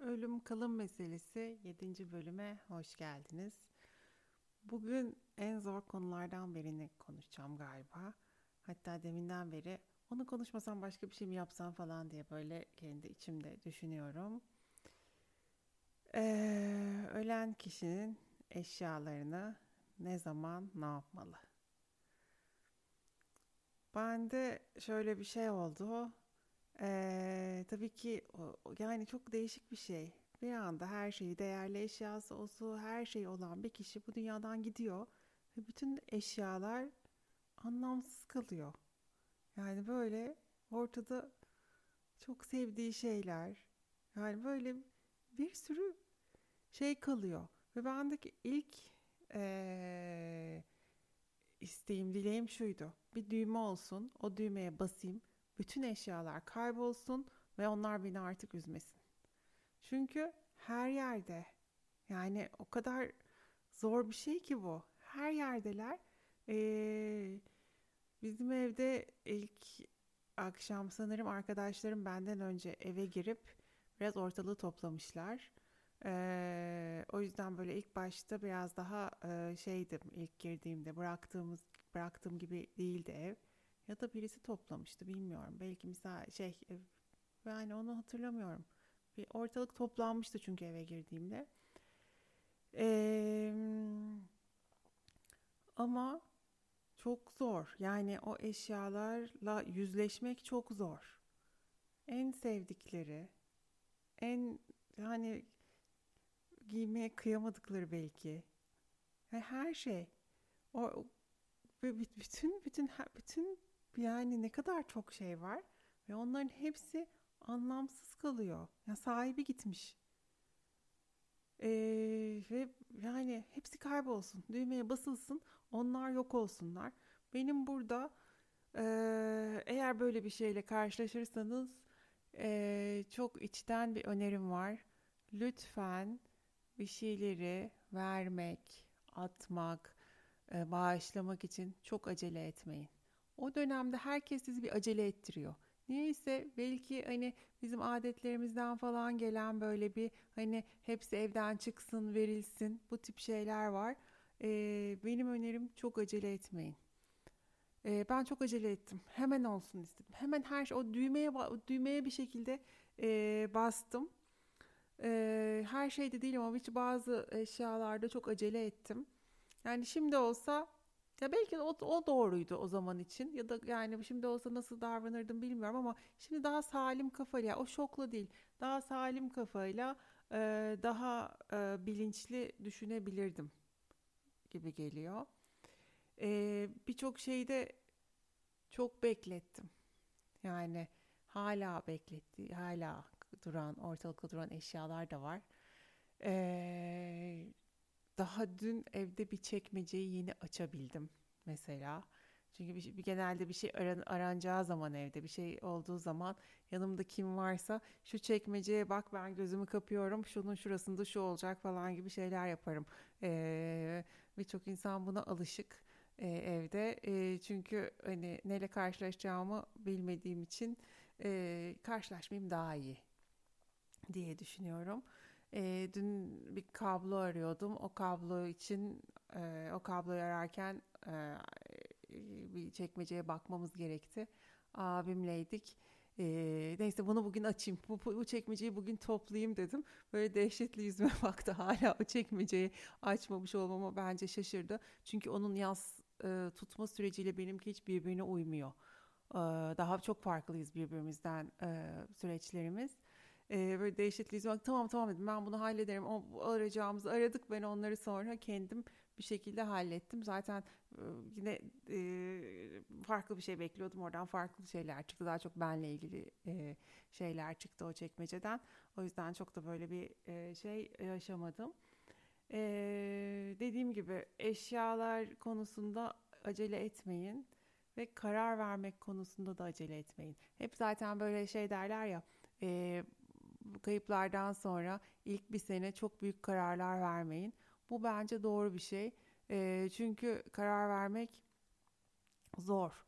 Ölüm kalım meselesi 7. bölüme hoş geldiniz. Bugün en zor konulardan birini konuşacağım galiba. Hatta deminden beri onu konuşmasam başka bir şey mi yapsam falan diye böyle kendi içimde düşünüyorum. Ee, ölen kişinin eşyalarını ne zaman ne yapmalı? Bende şöyle bir şey oldu. Ee, tabii ki yani çok değişik bir şey. Bir anda her şeyi değerli eşyası olsun her şey olan bir kişi bu dünyadan gidiyor ve bütün eşyalar anlamsız kalıyor. Yani böyle ortada çok sevdiği şeyler yani böyle bir sürü şey kalıyor ve bendeki ilk ee, isteğim dileğim şuydu bir düğme olsun o düğmeye basayım bütün eşyalar kaybolsun ve onlar beni artık üzmesin. Çünkü her yerde yani o kadar zor bir şey ki bu. Her yerdeler. Ee, bizim evde ilk akşam sanırım arkadaşlarım benden önce eve girip biraz ortalığı toplamışlar. Ee, o yüzden böyle ilk başta biraz daha e, şeydim ilk girdiğimde bıraktığımız bıraktığım gibi değildi ev ya da birisi toplamıştı bilmiyorum. Belki misal şey e, yani onu hatırlamıyorum. Bir ortalık toplanmıştı çünkü eve girdiğimde. Ee, ama çok zor. Yani o eşyalarla yüzleşmek çok zor. En sevdikleri, en yani giymeye kıyamadıkları belki. Her şey. O bütün bütün bütün yani ne kadar çok şey var ve onların hepsi anlamsız kalıyor. Ya sahibi gitmiş. Ee, ve yani hepsi kaybolsun. Düğmeye basılsın. Onlar yok olsunlar. Benim burada e, eğer böyle bir şeyle karşılaşırsanız e, çok içten bir önerim var. Lütfen bir şeyleri vermek, atmak, e, bağışlamak için çok acele etmeyin. O dönemde herkes sizi bir acele ettiriyor. Niyeyse belki hani bizim adetlerimizden falan gelen böyle bir hani hepsi evden çıksın verilsin bu tip şeyler var. Ee, benim önerim çok acele etmeyin. Ee, ben çok acele ettim. Hemen olsun istedim. Hemen her şey o düğmeye o düğmeye bir şekilde e, bastım. E, her şeyde değil ama hiç bazı eşyalarda çok acele ettim. Yani şimdi olsa ya belki o, o doğruydu o zaman için ya da yani şimdi olsa nasıl davranırdım bilmiyorum ama şimdi daha salim kafayla o şokla değil daha salim kafayla e, daha e, bilinçli düşünebilirdim gibi geliyor. E, Birçok şeyde çok beklettim. Yani hala bekletti, hala duran, ortalıkta duran eşyalar da var. Ee, daha dün evde bir çekmeceyi yeni açabildim mesela. Çünkü bir, bir genelde bir şey aran, aranacağı zaman evde bir şey olduğu zaman yanımda kim varsa şu çekmeceye bak ben gözümü kapıyorum şunun şurasında şu olacak falan gibi şeyler yaparım. Ee, Birçok insan buna alışık e, evde e, çünkü hani neyle karşılaşacağımı bilmediğim için e, karşılaşmayayım daha iyi diye düşünüyorum. E, dün bir kablo arıyordum. O kablo için e, o kabloyu ararken e, bir çekmeceye bakmamız gerekti. Abimleydik. E, neyse bunu bugün açayım. Bu, bu çekmeceyi bugün toplayayım dedim. Böyle dehşetli yüzüme baktı. Hala o çekmeceyi açmamış olmama bence şaşırdı. Çünkü onun yaz e, tutma süreciyle benimki hiç birbirine uymuyor. E, daha çok farklıyız birbirimizden e, süreçlerimiz e, böyle dehşetli yüzüme tamam tamam dedim. Ben bunu hallederim. O arayacağımızı aradık. Ben onları sonra kendim bir şekilde hallettim. Zaten e, yine e, farklı bir şey bekliyordum. Oradan farklı şeyler çıktı. Daha çok benle ilgili e, şeyler çıktı o çekmeceden. O yüzden çok da böyle bir e, şey yaşamadım. E, dediğim gibi eşyalar konusunda acele etmeyin ve karar vermek konusunda da acele etmeyin. Hep zaten böyle şey derler ya e, kayıplardan sonra ilk bir sene çok büyük kararlar vermeyin. Bu bence doğru bir şey. E, çünkü karar vermek zor.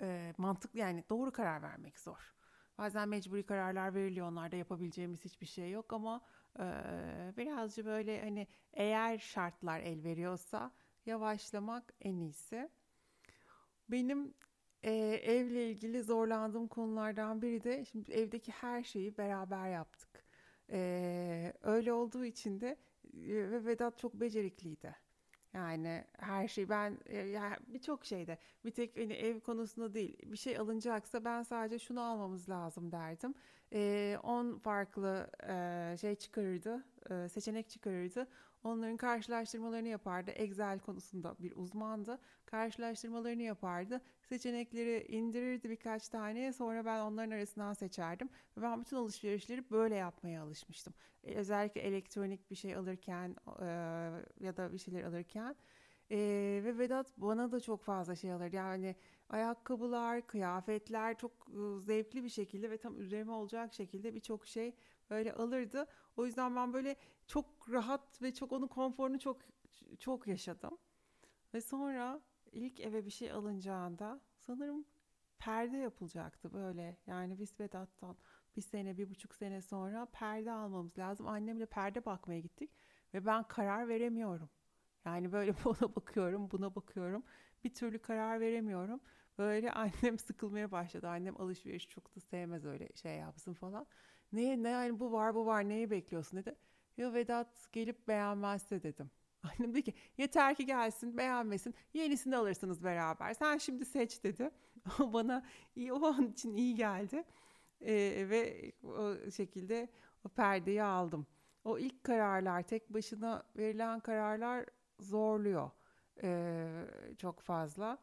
E, mantıklı yani doğru karar vermek zor. bazen mecburi kararlar veriliyor. Onlarda yapabileceğimiz hiçbir şey yok ama e, birazcık böyle hani eğer şartlar el veriyorsa yavaşlamak en iyisi. Benim e, evle ilgili zorlandığım konulardan biri de şimdi evdeki her şeyi beraber yaptık. E, öyle olduğu için de ve Vedat çok becerikliydi. Yani her şey ben yani birçok şeyde bir tek hani ev konusunda değil bir şey alınacaksa ben sadece şunu almamız lazım derdim. 10 farklı şey çıkarırdı, seçenek çıkarırdı. Onların karşılaştırmalarını yapardı. Excel konusunda bir uzmandı. Karşılaştırmalarını yapardı. Seçenekleri indirirdi birkaç tane. Sonra ben onların arasından seçerdim. Ben bütün alışverişleri böyle yapmaya alışmıştım. E, özellikle elektronik bir şey alırken ya da bir şeyler alırken. E, ve Vedat bana da çok fazla şey alır. Yani ayakkabılar, kıyafetler çok zevkli bir şekilde ve tam üzerime olacak şekilde birçok şey böyle alırdı. O yüzden ben böyle çok rahat ve çok onun konforunu çok çok yaşadım. Ve sonra ilk eve bir şey alınacağında sanırım perde yapılacaktı böyle. Yani biz Vedat'tan bir sene, bir buçuk sene sonra perde almamız lazım. Annemle perde bakmaya gittik ve ben karar veremiyorum. Yani böyle buna bakıyorum, buna bakıyorum. Bir türlü karar veremiyorum. Böyle annem sıkılmaya başladı. Annem alışveriş çok da sevmez öyle şey yapsın falan. Ne, ne yani bu var bu var neyi bekliyorsun dedi. Ya Vedat gelip beğenmezse dedim. Annem dedi ki yeter ki gelsin beğenmesin yenisini alırsınız beraber. Sen şimdi seç dedi. Bana iyi, o an için iyi geldi. Ee, ve o şekilde o perdeyi aldım. O ilk kararlar tek başına verilen kararlar zorluyor ee, çok fazla.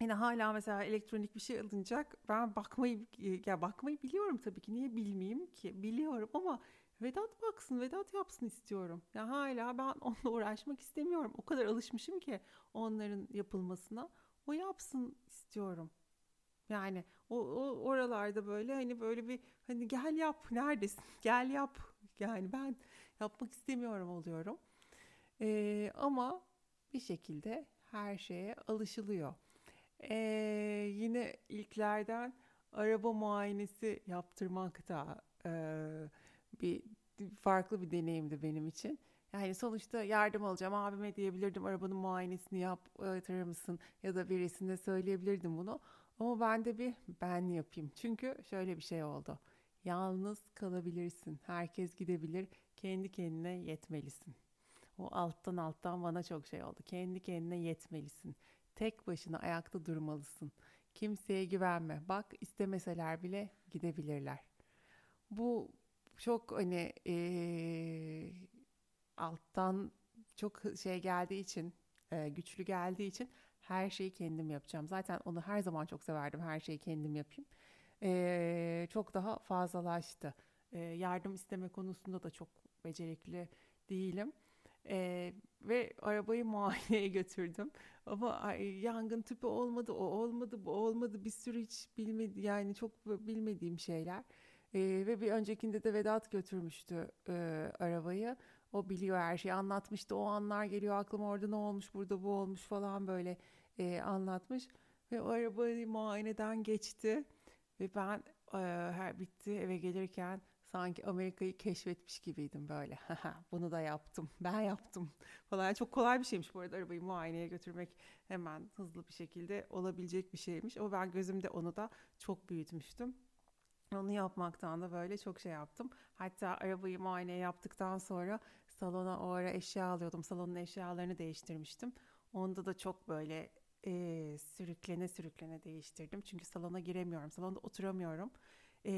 Yine hala mesela elektronik bir şey alınacak. Ben bakmayı ya bakmayı biliyorum tabii ki. Niye bilmeyeyim ki? Biliyorum ama Vedat baksın, Vedat yapsın istiyorum. Ya hala ben onunla uğraşmak istemiyorum. O kadar alışmışım ki onların yapılmasına. O yapsın istiyorum. Yani o, o oralarda böyle hani böyle bir hani gel yap neredesin? Gel yap. Yani ben yapmak istemiyorum oluyorum. Ee, ama bir şekilde her şeye alışılıyor. Ee, yine ilklerden araba muayenesi yaptırmak da e, bir farklı bir deneyimdi benim için. Yani sonuçta yardım alacağım abime diyebilirdim arabanın muayenesini yaptırır mısın ya da birisine söyleyebilirdim bunu. Ama ben de bir ben yapayım. Çünkü şöyle bir şey oldu. Yalnız kalabilirsin. Herkes gidebilir. Kendi kendine yetmelisin. O alttan alttan bana çok şey oldu. Kendi kendine yetmelisin. Tek başına ayakta durmalısın. Kimseye güvenme. Bak istemeseler bile gidebilirler. Bu çok hani e, alttan çok şey geldiği için, e, güçlü geldiği için her şeyi kendim yapacağım. Zaten onu her zaman çok severdim. Her şeyi kendim yapayım. E, çok daha fazlalaştı. E, yardım isteme konusunda da çok becerikli değilim. Ee, ve arabayı muayeneye götürdüm. Ama ay, yangın tüpü olmadı, o olmadı, bu olmadı. Bir sürü hiç bilmedi yani çok bilmediğim şeyler. Ee, ve bir öncekinde de Vedat götürmüştü e, arabayı. O biliyor her şeyi anlatmıştı. O anlar geliyor aklıma orada ne olmuş, burada bu olmuş falan böyle e, anlatmış. Ve o arabayı muayeneden geçti. Ve ben e, her bitti eve gelirken sanki Amerika'yı keşfetmiş gibiydim böyle. Bunu da yaptım. Ben yaptım falan. Çok kolay bir şeymiş bu arada arabayı muayeneye götürmek hemen hızlı bir şekilde olabilecek bir şeymiş. Ama ben gözümde onu da çok büyütmüştüm. Onu yapmaktan da böyle çok şey yaptım. Hatta arabayı muayene yaptıktan sonra salona o ara eşya alıyordum. Salonun eşyalarını değiştirmiştim. Onda da çok böyle e, sürüklene sürüklene değiştirdim. Çünkü salona giremiyorum. Salonda oturamıyorum. E,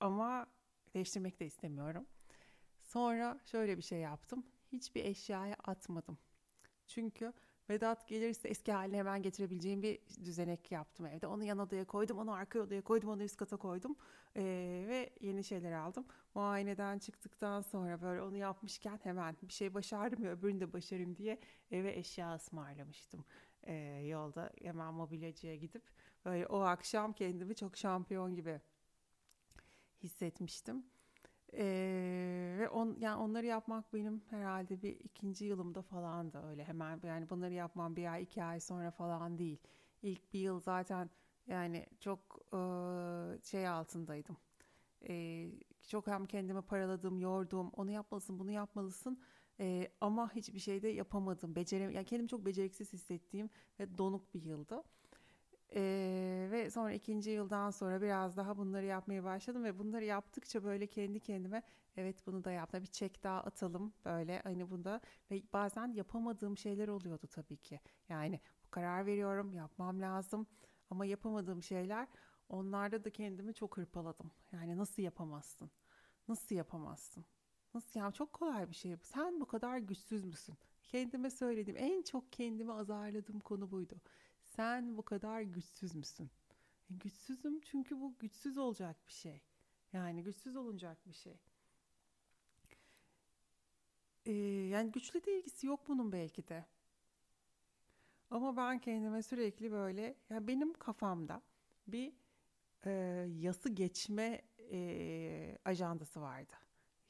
ama değiştirmek de istemiyorum. Sonra şöyle bir şey yaptım. Hiçbir eşyaya atmadım. Çünkü Vedat gelirse eski haline hemen getirebileceğim bir düzenek yaptım evde. Onu yan odaya koydum, onu arka odaya koydum, onu üst kata koydum ee, ve yeni şeyler aldım. Muayeneden çıktıktan sonra böyle onu yapmışken hemen bir şey başardım ya öbürünü de başarayım diye eve eşya ısmarlamıştım. Ee, yolda hemen mobilyacıya gidip böyle o akşam kendimi çok şampiyon gibi hissetmiştim. Ee, ve on, yani onları yapmak benim herhalde bir ikinci yılımda falan da öyle hemen yani bunları yapmam bir ay iki ay sonra falan değil. İlk bir yıl zaten Yani çok e, şey altındaydım. E, çok hem kendimi paraladım, yordum. Onu yapmalısın, bunu yapmalısın. E, ama hiçbir şey de yapamadım. Becerem yani kendimi çok beceriksiz hissettiğim ve donuk bir yıldı. Ee, ve sonra ikinci yıldan sonra biraz daha bunları yapmaya başladım ve bunları yaptıkça böyle kendi kendime evet bunu da yaptım bir çek daha atalım. böyle hani bunda ve bazen yapamadığım şeyler oluyordu tabii ki. Yani bu karar veriyorum yapmam lazım ama yapamadığım şeyler onlarda da kendimi çok hırpaladım. Yani nasıl yapamazsın? Nasıl yapamazsın? Nasıl ya çok kolay bir şey. Sen bu kadar güçsüz müsün? Kendime söylediğim en çok kendimi azarladığım konu buydu sen bu kadar güçsüz müsün? E, güçsüzüm çünkü bu güçsüz olacak bir şey. Yani güçsüz olunacak bir şey. Ee, yani güçlü de ilgisi yok bunun belki de. Ama ben kendime sürekli böyle, ya benim kafamda bir e, yası geçme e, ajandası vardı.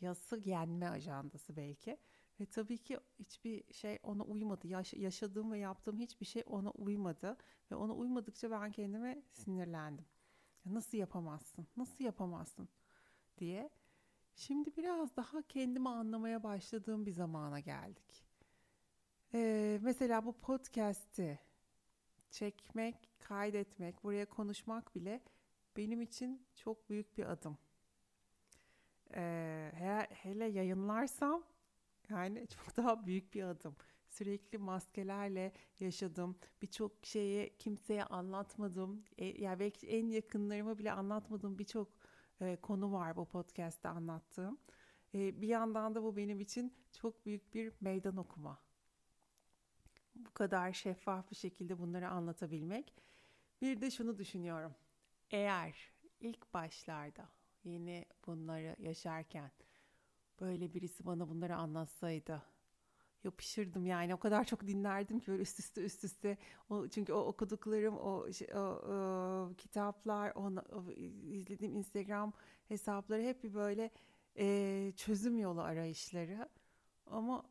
Yası yenme ajandası belki. Ve tabii ki hiçbir şey ona uymadı. Yaş yaşadığım ve yaptığım hiçbir şey ona uymadı. Ve ona uymadıkça ben kendime sinirlendim. Nasıl yapamazsın? Nasıl yapamazsın? diye. Şimdi biraz daha kendimi anlamaya başladığım bir zamana geldik. Ee, mesela bu podcast'i çekmek, kaydetmek, buraya konuşmak bile benim için çok büyük bir adım. Ee, hele yayınlarsam yani çok daha büyük bir adım. Sürekli maskelerle yaşadım. Birçok şeyi kimseye anlatmadım. E, yani belki en yakınlarıma bile anlatmadığım birçok e, konu var bu podcast'te anlattığım. E, bir yandan da bu benim için çok büyük bir meydan okuma. Bu kadar şeffaf bir şekilde bunları anlatabilmek. Bir de şunu düşünüyorum. Eğer ilk başlarda yeni bunları yaşarken böyle birisi bana bunları anlatsaydı. Yapışırdım yani. O kadar çok dinlerdim ki böyle üst üste üst üste. O çünkü o okuduklarım o, şey, o, o kitaplar o, o izlediğim Instagram hesapları hep bir böyle e, çözüm yolu arayışları. Ama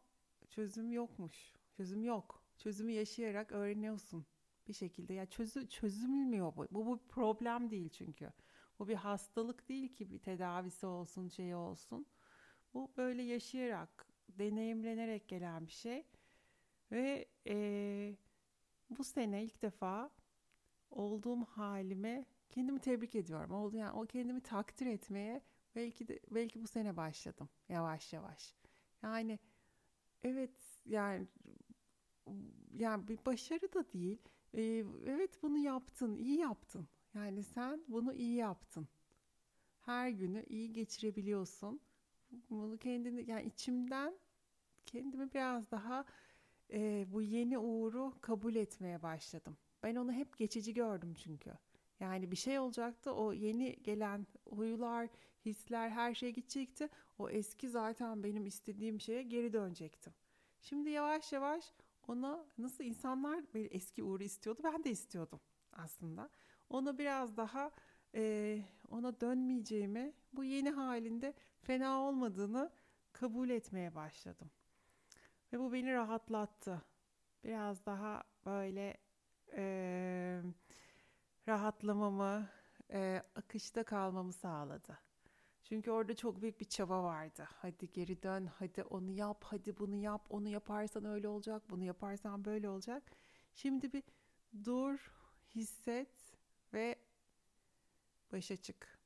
çözüm yokmuş. Çözüm yok. Çözümü yaşayarak öğreniyorsun bir şekilde. Ya çözü, çözülmüyor bu. Bu bu problem değil çünkü. Bu bir hastalık değil ki bir tedavisi olsun şey olsun bu böyle yaşayarak, deneyimlenerek gelen bir şey. Ve e, bu sene ilk defa olduğum halime kendimi tebrik ediyorum. Oldu yani o kendimi takdir etmeye belki de belki bu sene başladım yavaş yavaş. Yani evet yani yani bir başarı da değil. Ee, evet bunu yaptın, iyi yaptın. Yani sen bunu iyi yaptın. Her günü iyi geçirebiliyorsun bunu kendini yani içimden kendimi biraz daha e, bu yeni uğuru kabul etmeye başladım. Ben onu hep geçici gördüm çünkü. Yani bir şey olacaktı o yeni gelen huylar, hisler her şey gidecekti. O eski zaten benim istediğim şeye geri dönecektim. Şimdi yavaş yavaş ona nasıl insanlar eski uğru istiyordu ben de istiyordum aslında. Onu biraz daha e, ona dönmeyeceğimi bu yeni halinde fena olmadığını kabul etmeye başladım. Ve bu beni rahatlattı. Biraz daha böyle e, rahatlamamı, e, akışta kalmamı sağladı. Çünkü orada çok büyük bir çaba vardı. Hadi geri dön, hadi onu yap, hadi bunu yap, onu yaparsan öyle olacak, bunu yaparsan böyle olacak. Şimdi bir dur, hisset ve başa çık.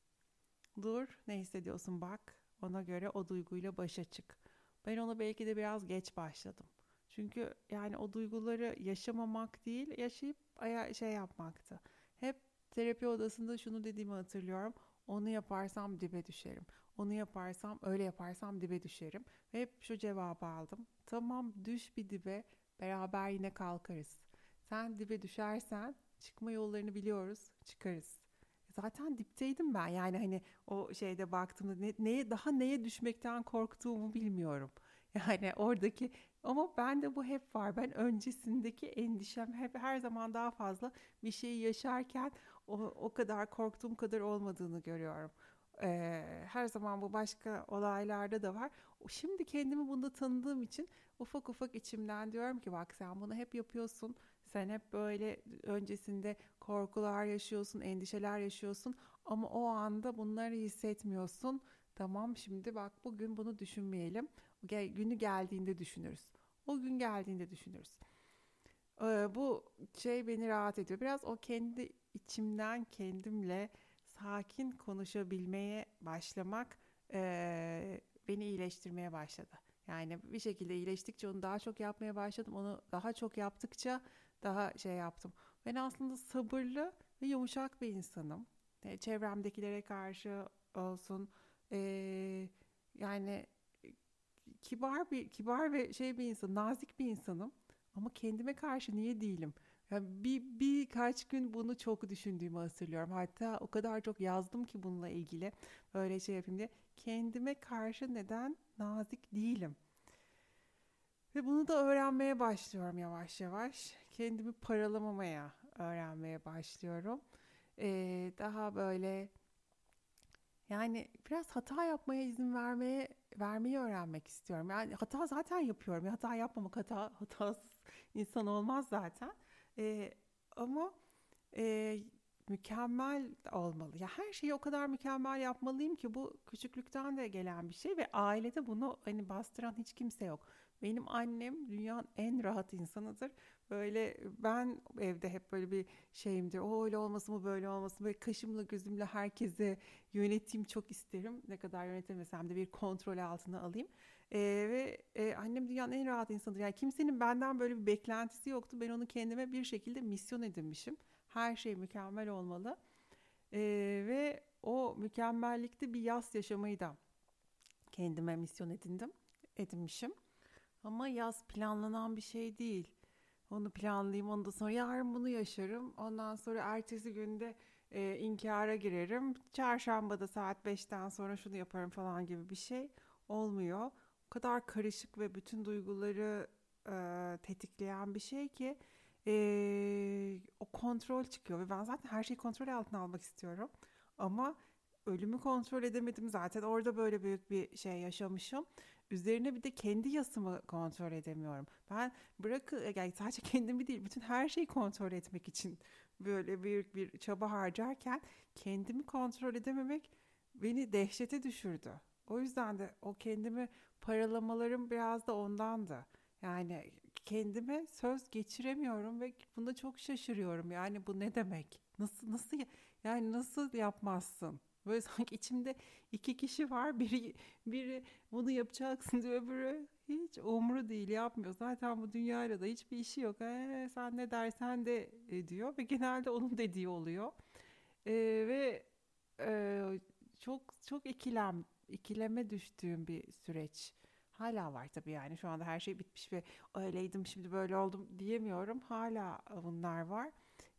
Dur, ne hissediyorsun bak. Ona göre o duyguyla başa çık. Ben ona belki de biraz geç başladım. Çünkü yani o duyguları yaşamamak değil, yaşayıp şey yapmaktı. Hep terapi odasında şunu dediğimi hatırlıyorum. Onu yaparsam dibe düşerim. Onu yaparsam, öyle yaparsam dibe düşerim. Ve hep şu cevabı aldım. Tamam düş bir dibe, beraber yine kalkarız. Sen dibe düşersen çıkma yollarını biliyoruz, çıkarız zaten dipteydim ben. Yani hani o şeyde baktığımda ne, neye daha neye düşmekten korktuğumu bilmiyorum. Yani oradaki ama ben de bu hep var. Ben öncesindeki endişem hep her zaman daha fazla bir şeyi yaşarken o, o kadar korktuğum kadar olmadığını görüyorum. Ee, her zaman bu başka olaylarda da var. Şimdi kendimi bunda tanıdığım için ufak ufak içimden diyorum ki bak sen bunu hep yapıyorsun. Sen hep böyle öncesinde korkular yaşıyorsun, endişeler yaşıyorsun ama o anda bunları hissetmiyorsun. Tamam şimdi bak bugün bunu düşünmeyelim. Günü geldiğinde düşünürüz. O gün geldiğinde düşünürüz. Ee, bu şey beni rahat ediyor. Biraz o kendi içimden kendimle sakin konuşabilmeye başlamak e, beni iyileştirmeye başladı. Yani bir şekilde iyileştikçe onu daha çok yapmaya başladım. Onu daha çok yaptıkça daha şey yaptım. Ben aslında sabırlı ve yumuşak bir insanım. E, çevremdekilere karşı olsun. E, yani kibar bir kibar ve şey bir insan, nazik bir insanım. Ama kendime karşı niye değilim? Yani bir birkaç gün bunu çok düşündüğümü hatırlıyorum. Hatta o kadar çok yazdım ki bununla ilgili böyle şey yapayım diye. Kendime karşı neden nazik değilim? Ve bunu da öğrenmeye başlıyorum yavaş yavaş. Kendimi paralamamaya öğrenmeye başlıyorum. Ee, daha böyle yani biraz hata yapmaya izin vermeye vermeyi öğrenmek istiyorum. Yani hata zaten yapıyorum. Hata yapmamak hata hatasız insan olmaz zaten. Ee, ama e, mükemmel olmalı. Ya her şeyi o kadar mükemmel yapmalıyım ki bu küçüklükten de gelen bir şey ve ailede bunu hani bastıran hiç kimse yok. Benim annem dünyanın en rahat insanıdır. Böyle ben evde hep böyle bir şeyimdir. O öyle olmasın mı böyle olmasın böyle kaşımla gözümle herkese yöneteyim çok isterim. Ne kadar yönetemesem de bir kontrol altına alayım. Ee, ve e, annem dünyanın en rahat insanıdır. Yani kimsenin benden böyle bir beklentisi yoktu. Ben onu kendime bir şekilde misyon edinmişim. Her şey mükemmel olmalı. Ee, ve o mükemmellikte bir yaz yaşamayı da kendime misyon edindim, edinmişim. Ama yaz planlanan bir şey değil. Onu planlayayım, ondan sonra yarın bunu yaşarım. Ondan sonra ertesi günde e, inkara girerim. Çarşambada saat 5'ten sonra şunu yaparım falan gibi bir şey olmuyor. O kadar karışık ve bütün duyguları e, tetikleyen bir şey ki e, o kontrol çıkıyor. Ve ben zaten her şeyi kontrol altına almak istiyorum. Ama ölümü kontrol edemedim. Zaten orada böyle büyük bir şey yaşamışım. Üzerine bir de kendi yasımı kontrol edemiyorum. Ben bırakı yani sadece kendimi değil bütün her şeyi kontrol etmek için böyle büyük bir çaba harcarken kendimi kontrol edememek beni dehşete düşürdü. O yüzden de o kendimi paralamalarım biraz da ondandı. Yani kendime söz geçiremiyorum ve bunda çok şaşırıyorum. Yani bu ne demek? Nasıl nasıl yani nasıl yapmazsın? Böyle sanki içimde iki kişi var. Biri biri bunu yapacaksın diyor. Öbürü hiç umru değil yapmıyor. Zaten bu dünyayla da hiçbir işi yok. Ee, sen ne dersen de diyor ve genelde onun dediği oluyor. Ee, ve e, çok çok ikilem ikileme düştüğüm bir süreç. Hala var tabii yani şu anda her şey bitmiş ve öyleydim şimdi böyle oldum diyemiyorum. Hala bunlar var.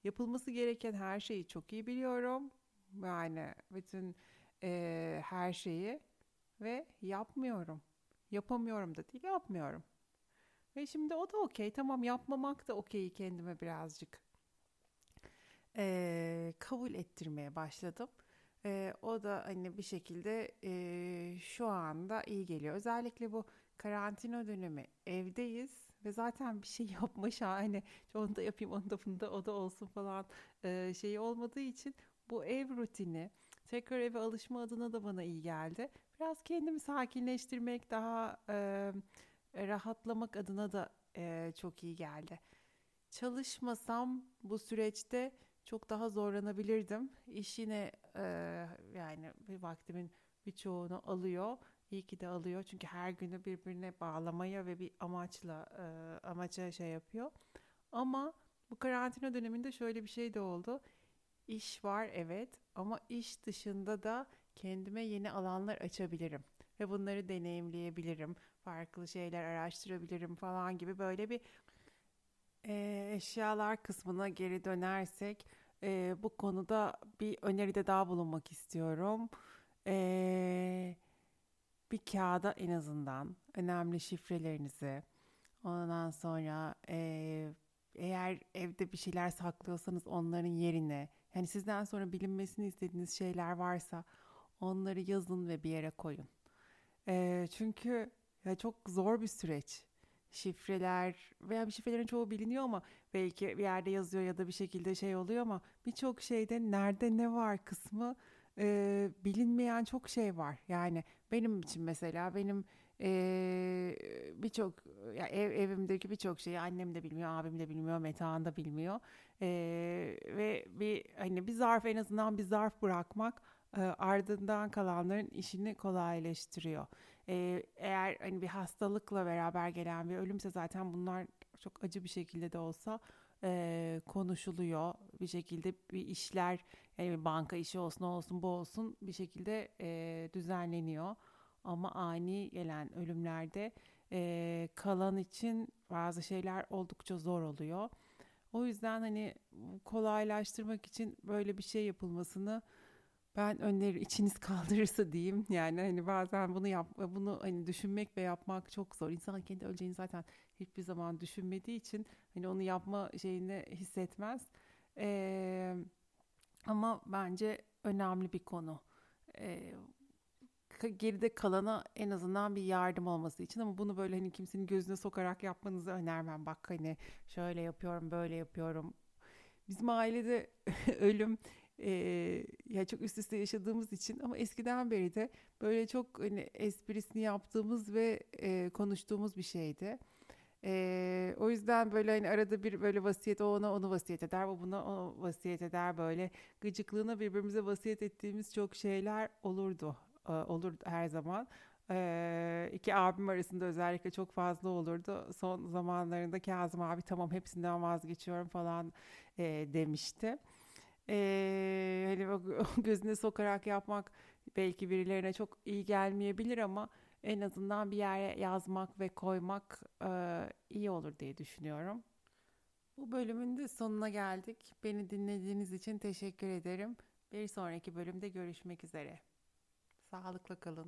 Yapılması gereken her şeyi çok iyi biliyorum yani bütün e, her şeyi ve yapmıyorum. Yapamıyorum da değil, yapmıyorum. Ve şimdi o da okey. Tamam yapmamak da okey kendime birazcık. E, kabul ettirmeye başladım. E, o da hani bir şekilde e, şu anda iyi geliyor. Özellikle bu karantina dönemi evdeyiz ve zaten bir şey yapma şahane. Onu da yapayım, onu da bunu da o da olsun falan e, şey olmadığı için bu ev rutini tekrar eve alışma adına da bana iyi geldi. Biraz kendimi sakinleştirmek, daha e, rahatlamak adına da e, çok iyi geldi. Çalışmasam bu süreçte çok daha zorlanabilirdim. İş yine e, yani bir vaktimin birçoğunu alıyor. İyi ki de alıyor çünkü her günü birbirine bağlamaya ve bir amaçla e, amaca şey yapıyor. Ama bu karantina döneminde şöyle bir şey de oldu. İş var evet ama iş dışında da kendime yeni alanlar açabilirim ve bunları deneyimleyebilirim. Farklı şeyler araştırabilirim falan gibi böyle bir e, eşyalar kısmına geri dönersek e, bu konuda bir öneride daha bulunmak istiyorum. E, bir kağıda en azından önemli şifrelerinizi ondan sonra e, eğer evde bir şeyler saklıyorsanız onların yerine yani sizden sonra bilinmesini istediğiniz şeyler varsa onları yazın ve bir yere koyun. E, çünkü ya çok zor bir süreç. şifreler veya bir şifrelerin çoğu biliniyor ama belki bir yerde yazıyor ya da bir şekilde şey oluyor ama birçok şeyde nerede ne var kısmı e, bilinmeyen çok şey var. Yani benim için mesela benim e, birçok ev, evimdeki birçok şeyi annem de bilmiyor, abim de bilmiyor, Metehan da bilmiyor. E, ve bir hani bir zarf en azından bir zarf bırakmak e, ardından kalanların işini kolaylaştırıyor. E, eğer hani bir hastalıkla beraber gelen bir ölümse zaten bunlar çok acı bir şekilde de olsa e, konuşuluyor. Bir şekilde bir işler yani bir banka işi olsun olsun bu olsun bir şekilde e, düzenleniyor. Ama ani gelen ölümlerde e, kalan için bazı şeyler oldukça zor oluyor. O yüzden hani kolaylaştırmak için böyle bir şey yapılmasını ben öneri içiniz kaldırırsa diyeyim. Yani hani bazen bunu yap bunu hani düşünmek ve yapmak çok zor. İnsan kendi öleceğini zaten hiçbir zaman düşünmediği için hani onu yapma şeyini hissetmez. Ee, ama bence önemli bir konu. Ee, geride kalana en azından bir yardım olması için ama bunu böyle hani kimsenin gözüne sokarak yapmanızı önermem. Bak hani şöyle yapıyorum, böyle yapıyorum. Bizim ailede ölüm e, ya çok üst üste yaşadığımız için ama eskiden beri de böyle çok hani esprisini yaptığımız ve e, konuştuğumuz bir şeydi. E, o yüzden böyle hani arada bir böyle vasiyet o ona onu vasiyet eder, o buna o vasiyet eder böyle gıcıklığına birbirimize vasiyet ettiğimiz çok şeyler olurdu, olur her zaman. Ee, iki abim arasında özellikle çok fazla olurdu. Son zamanlarında Kazım abi tamam hepsinden vazgeçiyorum falan e, demişti. Ee, hani gözüne sokarak yapmak belki birilerine çok iyi gelmeyebilir ama en azından bir yere yazmak ve koymak e, iyi olur diye düşünüyorum. Bu bölümün de sonuna geldik. Beni dinlediğiniz için teşekkür ederim. Bir sonraki bölümde görüşmek üzere. Sağlıkla kalın.